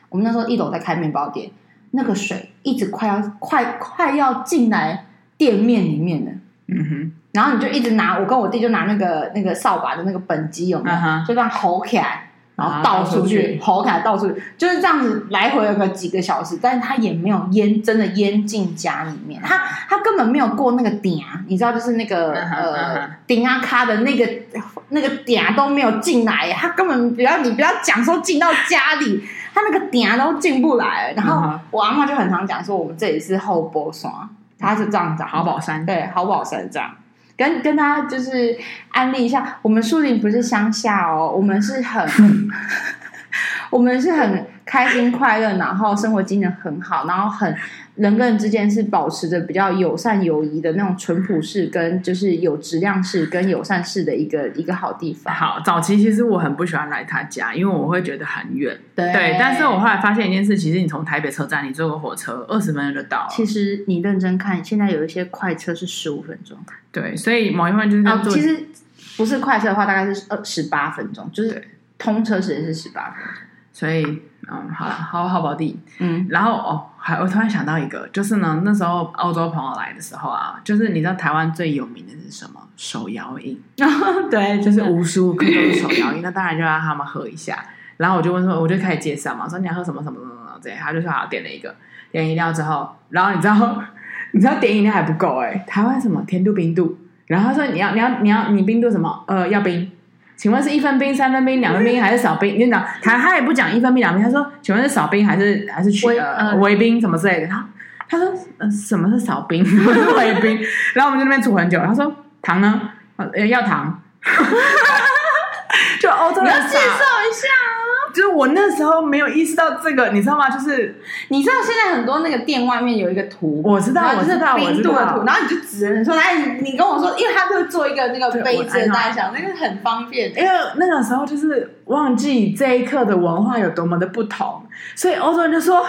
我们那时候一楼在开面包店，那个水一直快要快快要进来店面里面了，嗯哼，然后你就一直拿，我跟我弟就拿那个那个扫把的那个畚箕有没有？嗯、就这样吼起来。然后倒出去，吼起来倒出去，就是这样子来回了个几个小时，但是他也没有淹，真的淹进家里面，他他根本没有过那个点，你知道，就是那个呃顶啊卡的那个那个点都没有进来，他根本不要你不要讲说进到家里，他那个点都进不来。然后我阿妈就很常讲说，我们这里是后波山，他是这样子，好宝山，对，好宝山这样。跟跟他就是安利一下，我们树林不是乡下哦，我们是很，我们是很开心快乐，然后生活机能很好，然后很人跟人之间是保持着比较友善友谊的那种淳朴式，跟就是有质量式跟友善式的一个一个好地方。好，早期其实我很不喜欢来他家，因为我会觉得很远。对，对，但是我后来发现一件事，其实你从台北车站你坐个火车二十分钟就到了。其实你认真看，现在有一些快车是十五分钟。对，所以某一方就是、哦、其实不是快车的话，大概是二十八分钟，就是通车时间是十八分钟。所以，嗯，好了，好好宝地，嗯，然后哦，还我突然想到一个，就是呢，那时候澳洲朋友来的时候啊，就是你知道台湾最有名的是什么？手摇饮，对，就是无时无刻都是手摇饮，那当然就让他们喝一下。然后我就问说，我就开始介绍嘛，说你要喝什么什么什么什么这样，他就说好，点了一个，点饮料之后，然后你知道。你知道点饮料还不够哎、欸，台湾什么甜度冰度，然后他说你要你要你要你冰度什么？呃，要冰，请问是一分冰、三分冰、两分冰还是少冰？你讲他他也不讲一分冰两分冰，他说请问是少冰还是还是去微呃微冰什么之类的？他他说呃什么是少冰？什么是微冰？然后我们在那边煮很久，他说糖呢？呃要糖，就欧洲人介绍一下。就是我那时候没有意识到这个，你知道吗？就是你知道现在很多那个店外面有一个图，我知道，我知道，冰度的图，然后你就指着你说，哎，你你跟我说，因为他就会做一个那个杯子的大小，那个很方便。因为那个时候就是忘记这一刻的文化有多么的不同，所以欧洲人就说，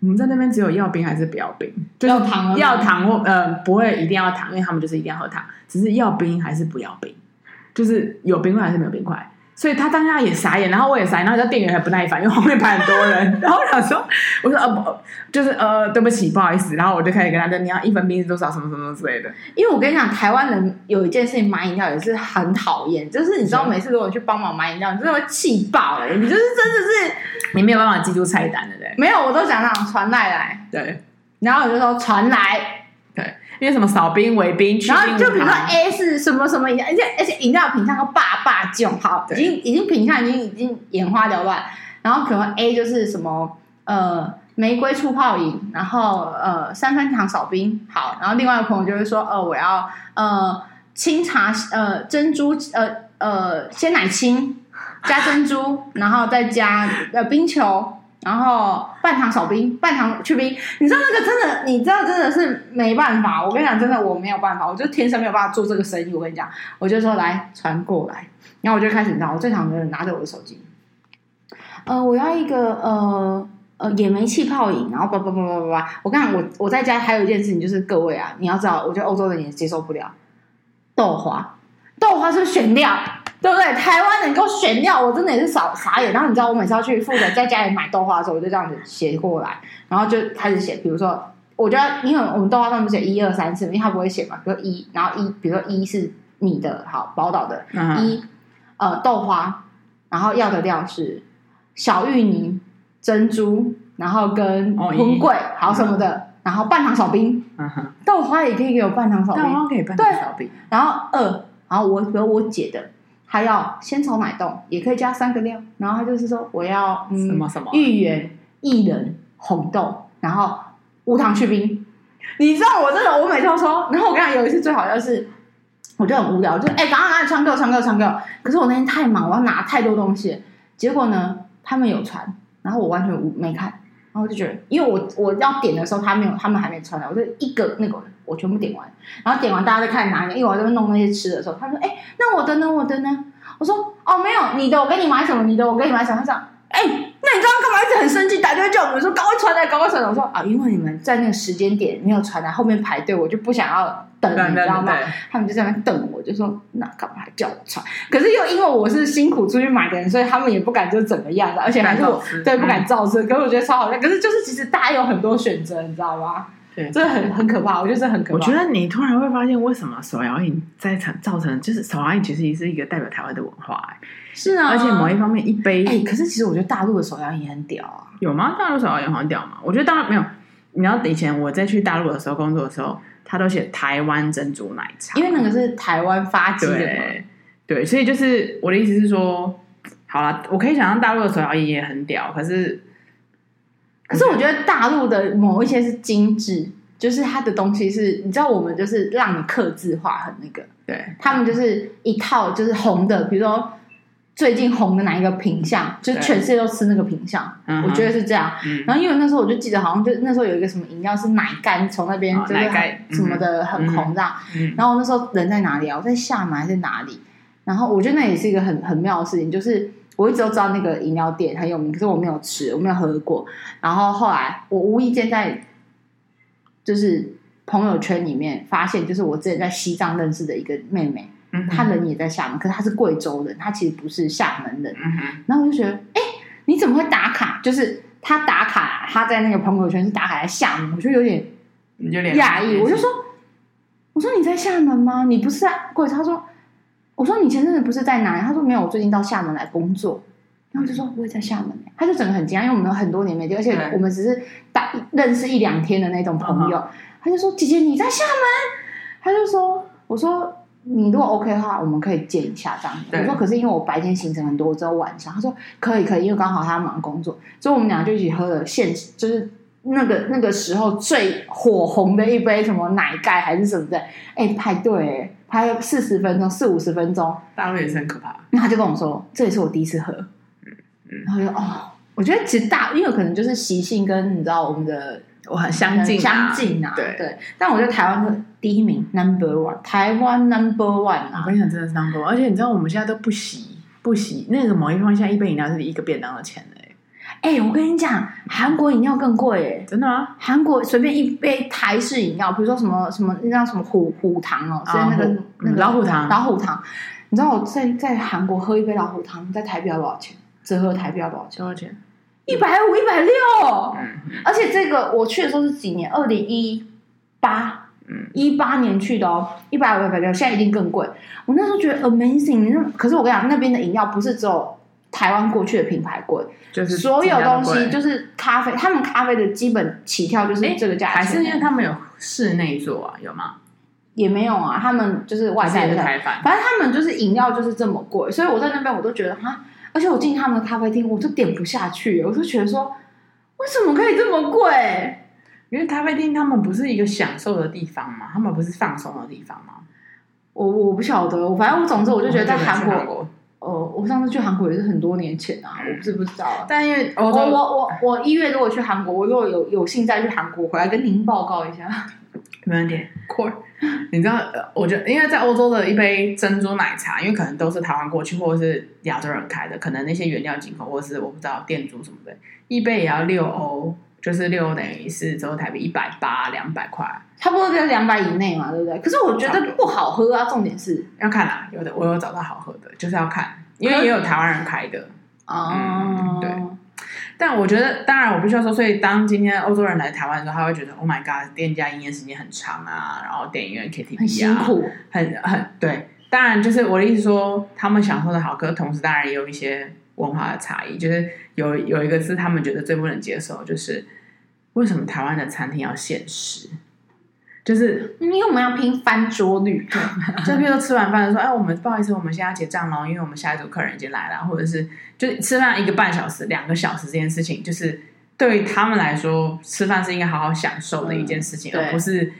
我们在那边只有要冰还是不要冰？就要糖，要糖或呃不会一定要糖，因为他们就是一定要喝糖，只是要冰还是不要冰，就是有冰块还是没有冰块。所以他当下也傻眼，然后我也傻眼，然后叫店员还不耐烦，因为后面排很多人。然后我想说，我说呃不，就是呃对不起，不好意思。然后我就开始跟他说，你要一分冰是多少，什么什么之类的。因为我跟你讲，台湾人有一件事情买饮料也是很讨厌，就是你知道，每次如果去帮忙买饮料，你真的会气爆了，你就是真的是你没有办法记住菜单的，对？没有，我都讲那种传来来，对。然后我就说传来。因为什么少冰、微冰，然后就比如说 A 是什么什么饮料，而且而且饮料品相都霸霸囧，好，已经已经品相已经已经眼花缭乱。然后可能 A 就是什么呃玫瑰醋泡饮，然后呃三分糖少冰，好。然后另外一个朋友就会说，呃我要呃清茶呃珍珠呃呃鲜奶清加珍珠，然后再加呃冰球。然后半糖少冰，半糖去冰。你知道那个真的，你知道真的是没办法。我跟你讲，真的我没有办法，我就天生没有办法做这个生意。我跟你讲，我就说来传过来，然后我就开始，你知道，我最常的人拿着我的手机，呃，我要一个呃呃野莓气泡饮，然后叭叭叭叭叭叭。我跟你讲，我我在家还有一件事情，就是各位啊，你要知道，我觉得欧洲人也接受不了豆花，豆花是不是选料？对不对？台湾人给我选料，我真的也是傻傻眼。然后你知道，我每次要去负责在家里买豆花的时候，我就这样子写过来，然后就开始写。比如说，我觉得因为我们豆花上面写一二三四，因为他不会写嘛。比如说一，然后一，比如说一是你的好宝岛的、嗯、一，呃，豆花，然后要的料是小芋泥、珍珠，然后跟粉桂，好什么的，嗯、然后半糖少冰。嗯哼，豆花也可以给我半糖少冰，豆花可以半糖少冰。然后二，然后我比如我姐的。他要仙草奶冻，也可以加三个料。然后他就是说，我要嗯什么什么芋圆、薏仁、红豆，然后无糖去冰。你知道我真的，我每次都说。然后我跟你讲，有一次最好笑是，我就很无聊，就哎，赶快赶快传给我，传给我，传给我。可是我那天太忙，我要拿太多东西。结果呢，他们有传，然后我完全无没看。然后我就觉得，因为我我要点的时候，他没有，他们还没传来，我就一个那个我全部点完，然后点完大家在看哪里，因为我在弄那些吃的时候，他说：“哎，那我的呢？我的呢？”我说：“哦，没有，你的我给你买什么？你的我给你买什么？”他说：“哎，那你刚刚干嘛一直很生气，打电话叫我们说赶快传来，赶快传来。”我说：“啊，因为你们在那个时间点没有传来，后面排队，我就不想要等，你知道吗？他们就在那等我，就说那干嘛还叫我传？可是又因为我是辛苦出去买的人，所以他们也不敢就怎么样的，而且还是我对不敢造次。可是我觉得超好笑。可是就是其实大家有很多选择，你知道吗？”对，这很很可怕，我觉得这很可怕。我觉得你突然会发现，为什么手摇饮在成造成，就是手摇饮其实也是一个代表台湾的文化，哎，是啊。而且某一方面，一杯，哎，可是其实我觉得大陆的手摇饮很屌啊。有吗？大陆手摇饮很屌吗？我觉得当然没有。你知道以前我在去大陆的时候工作的时候，他都写台湾珍珠奶茶，因为那个是台湾发迹的对。对，所以就是我的意思是说，好了，我可以想象大陆的手摇饮也很屌，可是。可是我觉得大陆的某一些是精致，就是它的东西是，你知道，我们就是让你刻字化很那个，对，他们就是一套就是红的，比如说最近红的哪一个品相，就是全世界都吃那个品相，我觉得是这样。嗯、然后因为那时候我就记得，好像就那时候有一个什么饮料是奶干，从那边就是什么的很红这样。嗯、然后那时候人在哪里啊？我在厦门还是哪里？然后我觉得那也是一个很很妙的事情，就是。我一直都知道那个饮料店很有名，可是我没有吃，我没有喝过。然后后来我无意间在就是朋友圈里面发现，就是我之前在西藏认识的一个妹妹，她人也在厦门，可是她是贵州人，她其实不是厦门人。然后我就觉得，哎，你怎么会打卡？就是她打卡，她在那个朋友圈是打卡在厦门，我就有点有点讶异。我就说，我说你在厦门吗？你不是在贵州？她说。我说你前阵子不是在哪里？他说没有，我最近到厦门来工作。然后就说我也在厦门，他就整个很惊讶，因为我们有很多年没见，而且我们只是打认识一两天的那种朋友。他就说姐姐你在厦门？他就说我说你如果 OK 的话，我们可以见一下这样。我说可是因为我白天行程很多，我只有晚上。他说可以可以，因为刚好他忙工作，所以我们俩就一起喝了现就是那个那个时候最火红的一杯什么奶盖还是什么的，哎排队。还有四十分钟，四五十分钟，大陆也是很可怕。那他就跟我说，这也是我第一次喝。嗯嗯，然后就哦，我觉得其实大，因为可能就是习性跟你知道我们的我很相近，相近啊。对对，但我觉得台湾是第一名，Number One，台湾 Number One 啊！我跟你讲，真的是 Number One，而且你知道我们现在都不洗不洗那个某一方面，现在一杯饮料是一个便当的钱的。哎、欸，我跟你讲，韩国饮料更贵哎，真的吗？韩国随便一杯台式饮料，比如说什么什么那叫什么虎虎糖哦，所以那个、啊、那个老虎糖，老虎糖。你知道我在在韩国喝一杯老虎糖，在台币要多少钱？折合台币要多少钱？多少钱？一百五、一百六。而且这个我去的时候是几年？二零一八，嗯，一八年去的哦，一百五、一百六，现在一定更贵。我那时候觉得 amazing，那可是我跟你讲，那边的饮料不是只有。台湾过去的品牌贵，就是所有东西就是咖啡，他们咖啡的基本起跳就是这个价钱，还是因为他们有室内做啊？有吗？也没有啊，他们就是外在的开饭，反正他们就是饮料就是这么贵，所以我在那边我都觉得哈，而且我进他们的咖啡厅，我就点不下去，我就觉得说，为什么可以这么贵？因为咖啡厅他们不是一个享受的地方嘛，他们不是放松的地方吗？我我不晓得，反正我总之我就觉得在韩国。哦，我上次去韩国也是很多年前啊，我不是不知道。但因为我我我我一月如果去韩国，我如果有有幸再去韩国回来跟您报告一下。没问题。你知道，我觉得因为在欧洲的一杯珍珠奶茶，因为可能都是台湾过去或者是亚洲人开的，可能那些原料进口或者是我不知道店主什么的，一杯也要六欧。就是六等于四折后台币一百八两百块，差不多在两百以内嘛，对不对？可是我觉得不好喝啊，重点是要看啊，有的我有找到好喝的，就是要看，因为也有台湾人开的哦、嗯，对。但我觉得，当然我必须要说，所以当今天欧洲人来台湾的时候，他会觉得 Oh my God，店家营业时间很长啊，然后电影院 KTV 啊，很辛苦，很很对。当然，就是我的意思说，他们享受的好，可同时当然也有一些文化的差异，就是有有一个是他们觉得最不能接受，就是。为什么台湾的餐厅要限时？就是因为我们要拼翻桌率，就比如说吃完饭就说：“哎，我们不好意思，我们现在结账喽，因为我们下一组客人已经来了。”或者是就吃饭一个半小时、两个小时这件事情，就是对于他们来说，吃饭是应该好好享受的一件事情，嗯、而不是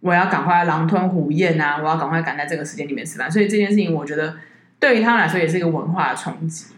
我要赶快狼吞虎咽啊！我要赶快赶在这个时间里面吃饭。所以这件事情，我觉得对于他们来说也是一个文化的冲击。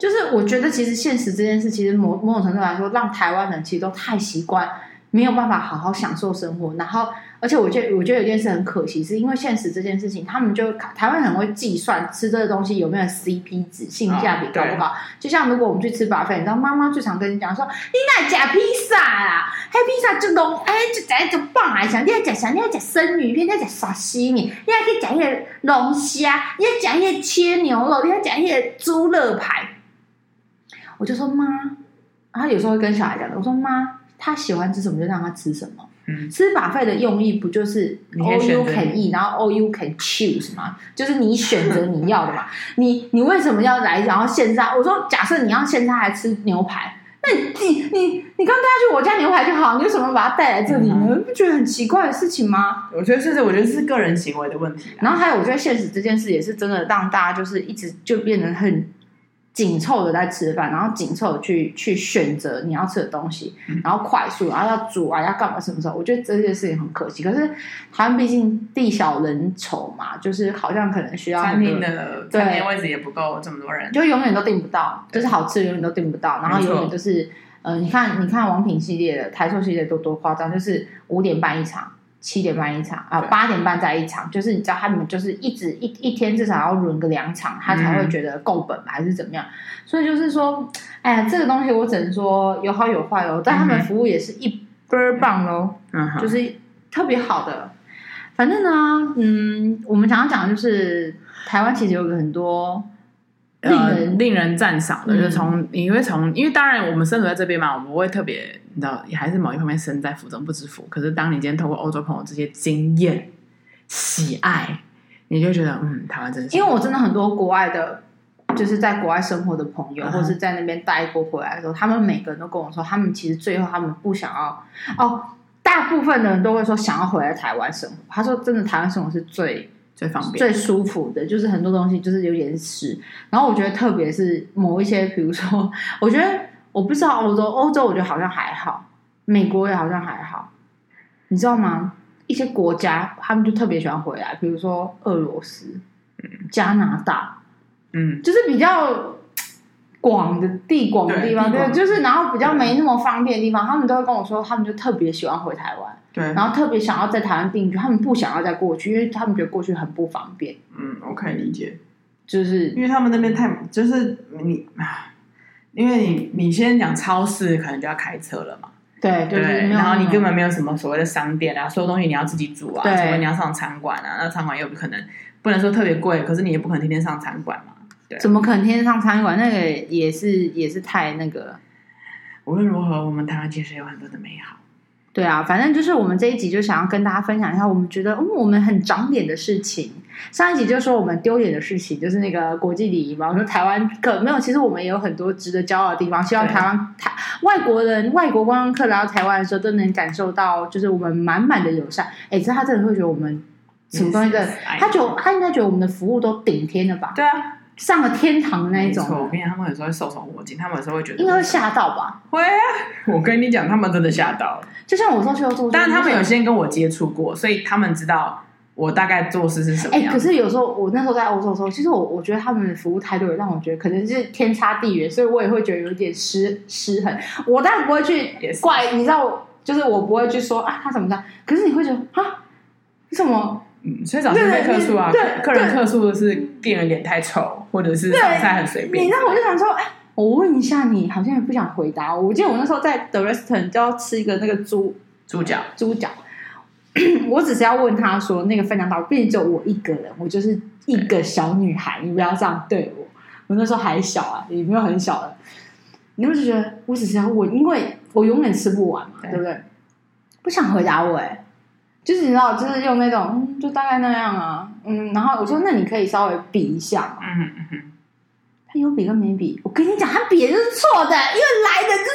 就是我觉得，其实现实这件事，其实某某种程度来说，让台湾人其实都太习惯，没有办法好好享受生活。然后，而且我觉得，我觉得有件事很可惜，是因为现实这件事情，他们就台湾很会计算吃这个东西有没有 CP 值，性价比高不高。哦、就像如果我们去吃 buffet，你知道妈妈最常跟你讲说：“你来夹披萨啦，黑披萨就浓，哎，就夹就棒啊！想你要夹啥？你要夹生鱼片，你要夹沙西米，你还可以夹一些龙虾，你要夹一些切牛肉，你要夹一些猪肋排。”我就说妈，然后有时候会跟小孩讲的。我说妈，他喜欢吃什么就让他吃什么。嗯，吃 buffet 的用意不就是 all you can eat，然后 all you can choose 吗？就是你选择你要的嘛。你你为什么要来然后现在？我说假设你要现在来吃牛排，那你你你你刚带他去我家牛排就好，你为什么把他带来这里呢？嗯、不觉得很奇怪的事情吗？我觉得是，我觉得是个人行为的问题。然后还有，我觉得现实这件事也是真的让大家就是一直就变得很。紧凑的在吃饭，然后紧凑的去去选择你要吃的东西，嗯、然后快速，然后要煮啊，要干嘛什么时候？我觉得这件事情很可惜。可是台湾毕竟地小人稠嘛，就是好像可能需要餐厅的餐厅位置也不够这么多人，就永远都订不到，就是好吃永远都订不到，然后永远都是呃，你看你看王品系列的台塑系列都多夸张，就是五点半一场。七点半一场啊，八点半再一场，就是你知道他们就是一直一一天至少要轮个两场，他才会觉得够本还是怎么样？所以就是说，哎呀，这个东西我只能说有好有坏哦，但他们服务也是一倍儿棒哦，嗯，就是特别好的。反正呢，嗯，我们常常讲的就是台湾其实有很多。呃、令人赞赏的，嗯、就是从你会从，因为当然我们生活在这边嘛，我们不会特别，你知道，也还是某一方面身在福中不知福。可是当你今天透过欧洲朋友这些经验、喜爱，你就觉得嗯，台湾真是。因为我真的很多国外的，就是在国外生活的朋友，嗯、或是在那边待过回来的时候，他们每个人都跟我说，他们其实最后他们不想要哦，大部分的人都会说想要回来台湾生活。他说真的，台湾生活是最。最方便、最舒服的，就是很多东西就是有点湿。然后我觉得，特别是某一些，比如说，我觉得我不知道欧洲，欧洲我觉得好像还好，美国也好像还好，你知道吗？一些国家他们就特别喜欢回来，比如说俄罗斯、加拿大，嗯，就是比较广的地广的地方，对，对，就是然后比较没那么方便的地方，他们都会跟我说，他们就特别喜欢回台湾。对，然后特别想要在台湾定居，他们不想要再过去，因为他们觉得过去很不方便。嗯，我可以理解，就是因为他们那边太，就是你啊，因为你你先讲超市，可能就要开车了嘛。对对，对然后你根本没有什么所谓的商店啊，所有东西你要自己煮啊，除非你要上餐馆啊，那餐馆又不可能，不能说特别贵，可是你也不可能天天上餐馆嘛。对，怎么可能天天上餐馆？那个也是也是太那个。无论如何，我们台湾其实有很多的美好。对啊，反正就是我们这一集就想要跟大家分享一下，我们觉得嗯，我们很长脸的事情。上一集就说我们丢脸的事情，就是那个国际礼仪嘛。我说台湾可没有，其实我们也有很多值得骄傲的地方。希望台湾台外国人、外国观光客来到台湾的时候，都能感受到，就是我们满满的友善。哎，其实他真的会觉得我们什么东西的，他就他应该觉得我们的服务都顶天了吧？对啊。上了天堂的那一种，我跟你讲，他们有时候会受宠若惊，他们有时候会觉得应该会吓到吧？会啊！我跟你讲，他们真的吓到了。就像我说去欧洲，但是他们有先跟我接触过，所以他们知道我大概做事是什么样。哎，可是有时候我那时候在欧洲的时候，其实我我觉得他们的服务态度也让我觉得可能是天差地远，所以我也会觉得有点失失衡。我当然不会去怪，你知道，就是我不会去说啊他怎么着。可是你会觉得啊，为什么？嗯，所以早是被客诉啊，客人客诉的是店员脸太丑，或者是上菜很随便。你知道，我就想说，哎，我问一下你，好像也不想回答我。我记得我那时候在 The Restaurant 就要吃一个那个猪猪脚，猪脚。我只是要问他说，那个分量到，毕竟只有我一个人，我就是一个小女孩，你不要这样对我。我那时候还小啊，也没有很小了。你会觉得我只是要问，因为我永远吃不完嘛，对，对不对？不想回答我，哎，就是你知道，就是用那种，嗯，就大概那样啊，嗯。然后我说，那你可以稍微比一下，嗯嗯嗯。他有比跟没比，我跟你讲，他比的就是错的，因为来的就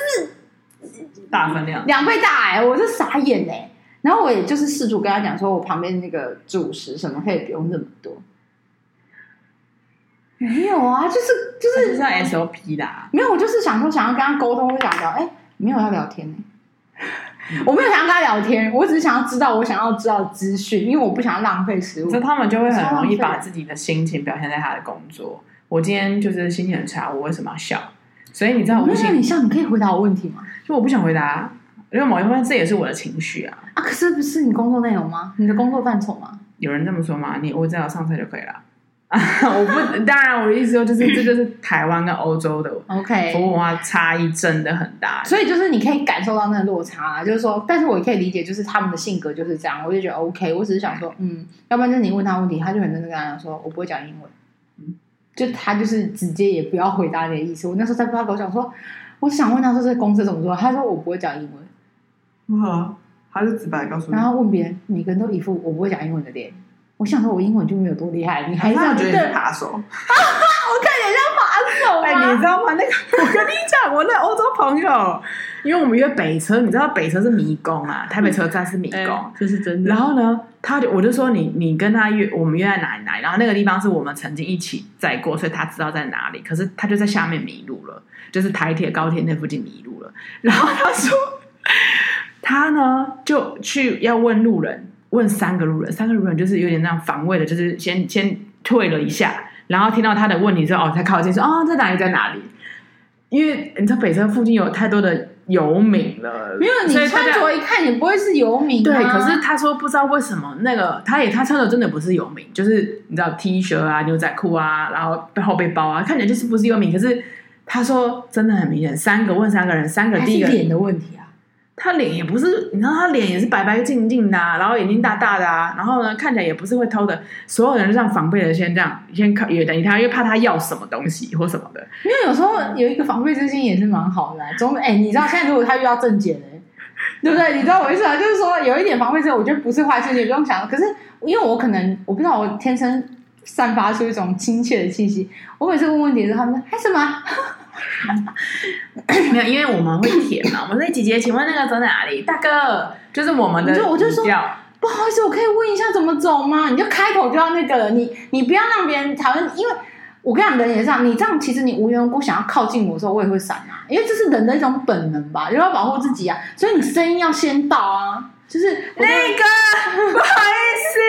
是大分量，两倍大，哎，我就傻眼哎。然后我也就是试图跟他讲说，我旁边那个主食什么可以不用那么多。没有啊，就是就是像 SOP 的，啊，没有，我就是想说想要跟他沟通，我想聊，哎，没有要聊天，我没有想要跟他聊天，我只是想要知道我想要知道的资讯，因为我不想要浪费食物。所以他们就会很容易把自己的心情表现在他的工作。我今天就是心情很差，我为什么要笑？所以你知道我，我那你笑，你可以回答我问题吗？就我不想回答。因为某一方面，这也是我的情绪啊！啊，可是不是你工作内容吗？你的工作范畴吗？有人这么说吗？你我只要上菜就可以了。啊，我不，当然我的意思说，就是这就是台湾跟欧洲的 OK 服务文化差异真的很大。所以就是你可以感受到那个落差，就是说，但是我也可以理解，就是他们的性格就是这样，我就觉得 OK。我只是想说，嗯，要不然就是你问他问题，他就很认真跟他讲说，我不会讲英文，嗯，就他就是直接也不要回答你的意思。我那时候在跟他讲说，我想问他说这公司怎么做，他说我不会讲英文。不好，他是直白告诉你。然后问别人，每个人都一副我不会讲英文的脸。我想说，我英文就没有多厉害，你还是要觉得扒手。我看起来像扒手。哎，你知道吗？那个，我跟你讲，我那欧洲朋友，因为我们约北车，你知道北车是迷宫啊，台北车站是迷宫，这是真的。然后呢，他就我就说你你跟他约，我们约在哪里哪里？然后那个地方是我们曾经一起在过，所以他知道在哪里。可是他就在下面迷路了，就是台铁高铁那附近迷路了。然后他说。他呢，就去要问路人，问三个路人，三个路人就是有点那样防卫的，就是先先退了一下，然后听到他的问题之后，哦，才靠近说，哦，在哪里，在哪里？因为你知道北车附近有太多的游民了，没有你穿着一看，也不会是游民。对，可是他说不知道为什么那个，他也他穿的真的不是游民，就是你知道 T 恤啊、牛仔裤啊，然后背后背包啊，看起来就是不是游民。可是他说真的很明显，三个问三个人，三个第一个脸的问题啊。他脸也不是，你知道他脸也是白白净净的，然后眼睛大大的啊，然后呢看起来也不是会偷的，所有人就这样防备的先这样先看，也等于他，因为怕他要什么东西或什么的。因为有时候有一个防备之心也是蛮好的，总哎，你知道现在如果他遇到正解的，对不对？你知道我意思啊？就是说有一点防备之心，我觉得不是坏事，你不用想。可是因为我可能我不知道，我天生散发出一种亲切的气息，我每次问问题的时候，他们说 还什么？没有，因为我们会舔嘛。我们说姐姐，请问那个走哪里？大哥，就是我们的。就我就说不好意思，我可以问一下怎么走吗？你就开口就要那个了，你你不要让别人讨厌。因为我跟你讲，人也是这样，你这样其实你无缘无故想要靠近我的时候，我也会闪啊。因为这是人的一种本能吧，又要保护自己啊。所以你声音要先到啊，就是那个不好意思，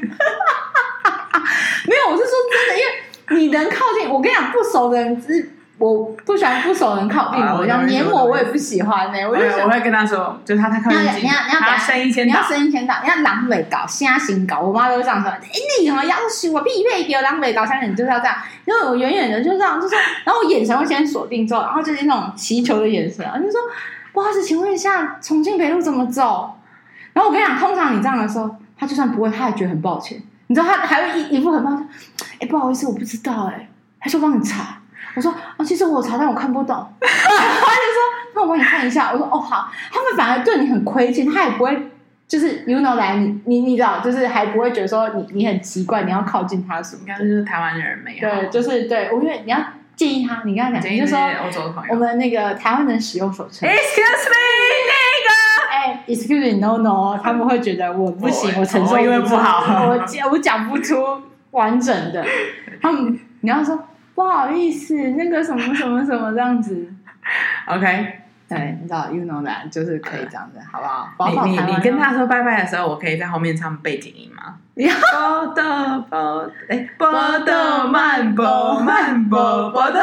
没有，我是说真的，因为你能靠近我，跟你讲，不熟的人是。我不喜欢不熟人靠近我，像黏我，我也不喜欢呢。我就我会跟他说，就是他他靠近，你要你要他声音先，你要声音先到，你要狼尾搞，瞎心搞。我妈都会这样说，哎，你怎么要死我必备给我狼尾搞，相信你就是要这样，因为我远远的就这样，就是，然后我眼神会先锁定之后，然后就是那种祈求的眼神，就说不好意思，请问一下重庆北路怎么走？然后我跟你讲，通常你这样的时候，他就算不会，他也觉得很抱歉，你知道他还会一一副很抱歉，哎，不好意思，我不知道，哎，他说帮你查。我说啊，其实我查，但我看不懂。他就说，那我帮你看一下。我说哦好。他们反而对你很亏欠，他也不会就是 you know 来你你你知道，就是还不会觉得说你你很奇怪，你要靠近他什么？应该就是台湾人没有。对，就是对。我觉得你要建议他，你跟他讲，你就说我们那个台湾人使用手册。Excuse me，那个哎，Excuse me，no no，他们会觉得我不行，我承受因为不好，我我讲不出完整的。他们你要说。不好意思，那个什么什么什么这样子，OK，对，你知道，you know that，就是可以这样子，好不好？你你你跟他说拜拜的时候，我可以在后面唱背景音吗？波德波，哎，波的慢波慢波波的。